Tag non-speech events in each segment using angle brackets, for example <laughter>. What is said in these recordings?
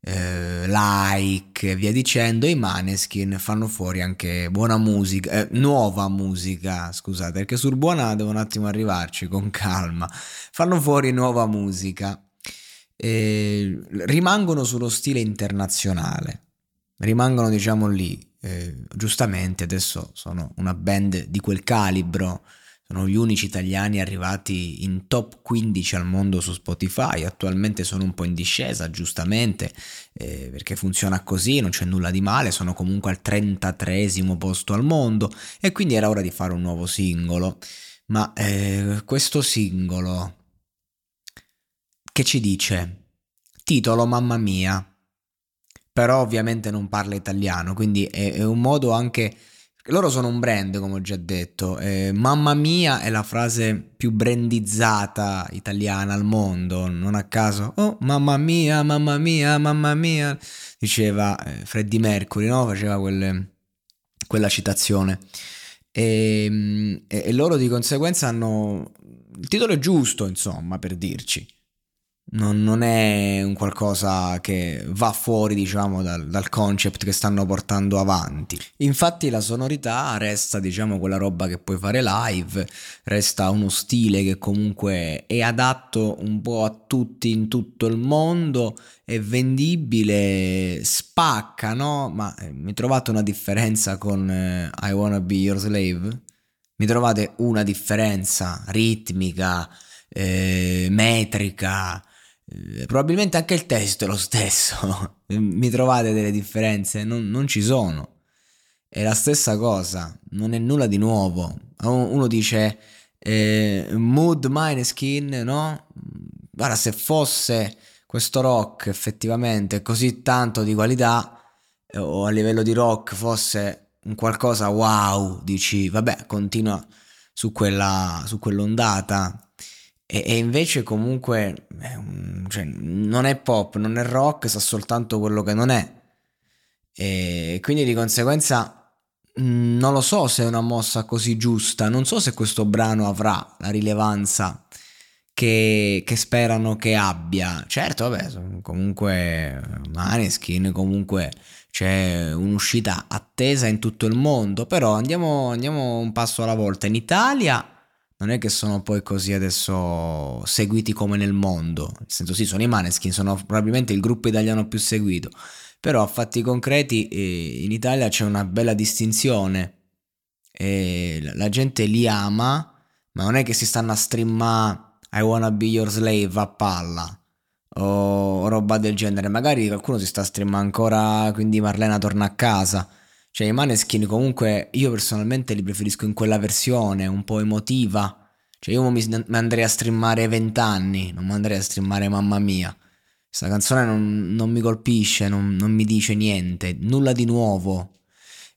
eh, like e via dicendo, i Maneskin fanno fuori anche buona musica, eh, nuova musica, scusate, perché sul buona devo un attimo arrivarci con <laughs> calma, fanno fuori nuova musica, eh, rimangono sullo stile internazionale, rimangono diciamo lì, eh, giustamente adesso sono una band di quel calibro, sono gli unici italiani arrivati in top 15 al mondo su Spotify, attualmente sono un po' in discesa, giustamente, eh, perché funziona così, non c'è nulla di male, sono comunque al 33 posto al mondo e quindi era ora di fare un nuovo singolo. Ma eh, questo singolo che ci dice? Titolo Mamma mia, però ovviamente non parla italiano, quindi è, è un modo anche loro sono un brand, come ho già detto. Eh, mamma mia è la frase più brandizzata italiana al mondo, non a caso. Oh, mamma mia, mamma mia, mamma mia, diceva eh, Freddie Mercury, no? Faceva quelle, quella citazione. E, e, e loro di conseguenza hanno... Il titolo è giusto, insomma, per dirci non, non, è un qualcosa che va fuori, diciamo, dal, dal, concept che stanno portando avanti. Infatti la sonorità resta, diciamo, quella roba che puoi fare live, resta uno stile che comunque è adatto un po' a tutti in tutto il mondo, è vendibile, spacca, no? Ma eh, mi trovate una differenza con eh, I Wanna Be Your Slave? Mi trovate una differenza ritmica, eh, metrica, probabilmente anche il testo è lo stesso. <laughs> Mi trovate delle differenze? Non, non, ci sono. È la stessa cosa, non è nulla di nuovo. Uno dice eh, mood mine skin, no? Guarda, se fosse questo rock effettivamente così tanto di qualità, eh, o a livello di rock fosse un qualcosa wow, dici, vabbè, continua su, quella, su quell'ondata e, e invece comunque un, cioè, non è pop, non è rock, sa soltanto quello che non è. E quindi di conseguenza mm, non lo so se è una mossa così giusta, non so se questo brano avrà la rilevanza che, che sperano che abbia. Certo, vabbè, comunque Maneskin, comunque c'è un'uscita attesa in tutto il mondo, però andiamo, andiamo un passo alla volta. In Italia non è che sono poi così adesso seguiti come nel mondo. Nel senso, sì, sono i Maneskin, sono probabilmente il gruppo italiano più seguito. Però a fatti concreti eh, in Italia c'è una bella distinzione. E la gente li ama, ma non è che si stanno a streamare I wanna be your slave a palla o roba del genere. Magari qualcuno si sta streamando ancora, quindi Marlena torna a casa. Cioè i Maneskin comunque io personalmente li preferisco in quella versione un po' emotiva. Cioè io mi, mi andrei a streamare vent'anni, non mi andrei a streamare mamma mia. Questa canzone non, non mi colpisce, non, non, mi dice niente, nulla di nuovo.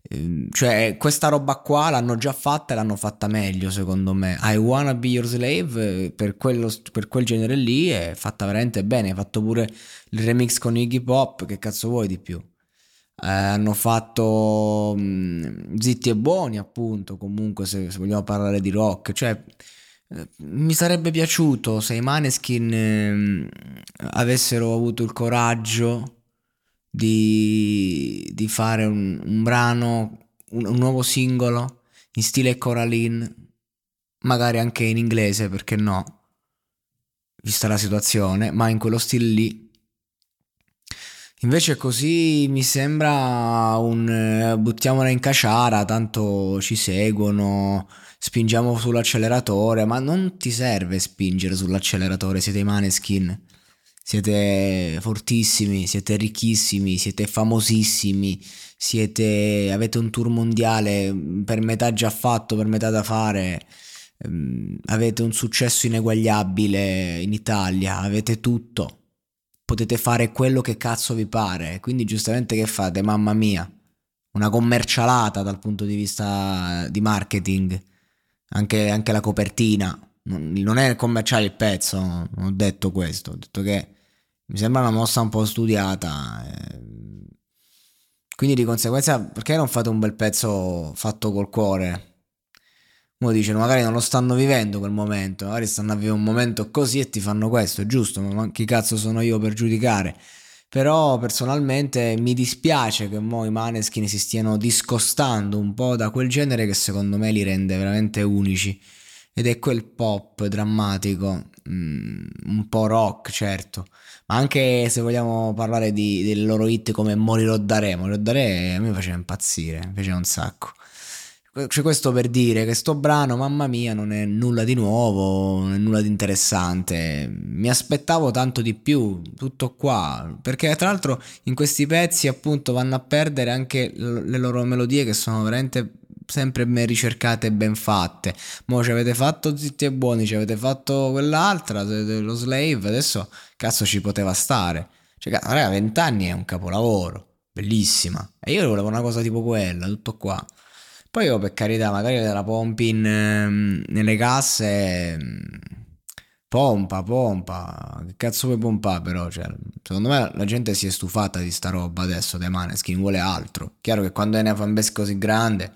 Ehm, cioè questa roba qua l'hanno già fatta e l'hanno fatta meglio secondo me. I Wanna Be Your Slave per, quello, per quel genere lì è fatta veramente bene. Hai fatto pure il remix con Iggy Pop, che cazzo vuoi di più? Eh, hanno fatto mh, mm, Zitti e Buoni, appunto, comunque se, se vogliamo parlare di rock, cioè eh, mi sarebbe piaciuto se i Maneskin eh, avessero avuto il coraggio di, di fare un, un brano, un, un, nuovo singolo in stile Coraline, magari anche in inglese, perché no, vista la situazione, ma in quello stile lì Invece così mi sembra un eh, buttiamola in caciara, tanto ci seguono, spingiamo sull'acceleratore, ma non ti serve spingere sull'acceleratore, siete i maneskin, siete fortissimi, siete ricchissimi, siete famosissimi, siete, avete un tour mondiale per metà già fatto, per metà da fare, ehm, avete un successo ineguagliabile in Italia, avete tutto potete fare quello che cazzo vi pare. Quindi giustamente che fate? Mamma mia, una commercialata dal punto di vista di marketing, anche, anche la copertina. Non, non è commerciale il pezzo, non ho detto questo, ho detto che mi sembra una mossa un po' studiata. Eh. Quindi di conseguenza, perché non fate un bel pezzo fatto col cuore? Uno dice, magari non lo stanno vivendo quel momento, magari stanno a vivere un momento così e ti fanno questo, giusto, ma chi cazzo sono io per giudicare? Però personalmente mi dispiace che mo i Maneskin si stiano discostando un po' da quel genere che secondo me li rende veramente unici. Ed è quel pop drammatico, mm, un po' rock certo, ma anche se vogliamo parlare di, del loro hit come Morirò da Re, Morirò da Re a me faceva impazzire, mi piaceva un sacco. Cioè, questo per dire che sto brano, mamma mia, non è nulla di nuovo, non è nulla di interessante. Mi aspettavo tanto di più, tutto qua. Perché tra l'altro in questi pezzi appunto vanno a perdere anche le loro melodie che sono veramente sempre ben ricercate e ben fatte. Mo ci avete fatto zitti e buoni, ci avete fatto quell'altra, lo slave, adesso cazzo ci poteva stare. Cioè, raga, 20 anni è un capolavoro, bellissima. E io volevo una cosa tipo quella, tutto qua. Poi io per carità, magari la pompi in, ehm, nelle casse, ehm, pompa, pompa, che cazzo vuoi pompare però? Cioè, secondo me la gente si è stufata di sta roba adesso dei Maneskin, vuole altro. Chiaro che quando è una fanbase così grande,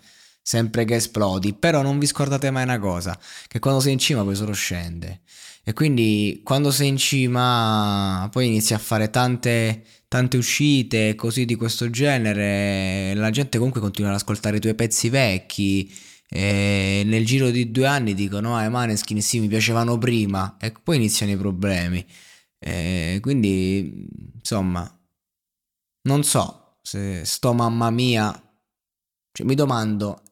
sempre che esplodi, però non vi scordate mai una cosa, che quando sei in cima poi solo scende. E quindi quando sei in cima poi inizi a fare tante tante uscite così di questo genere, la gente comunque continua ad ascoltare i tuoi pezzi vecchi. E nel giro di due anni dicono: Ah, i Maneskin sì, mi piacevano prima, e poi iniziano i problemi. E quindi, insomma, non so se sto mamma mia, cioè, mi domando,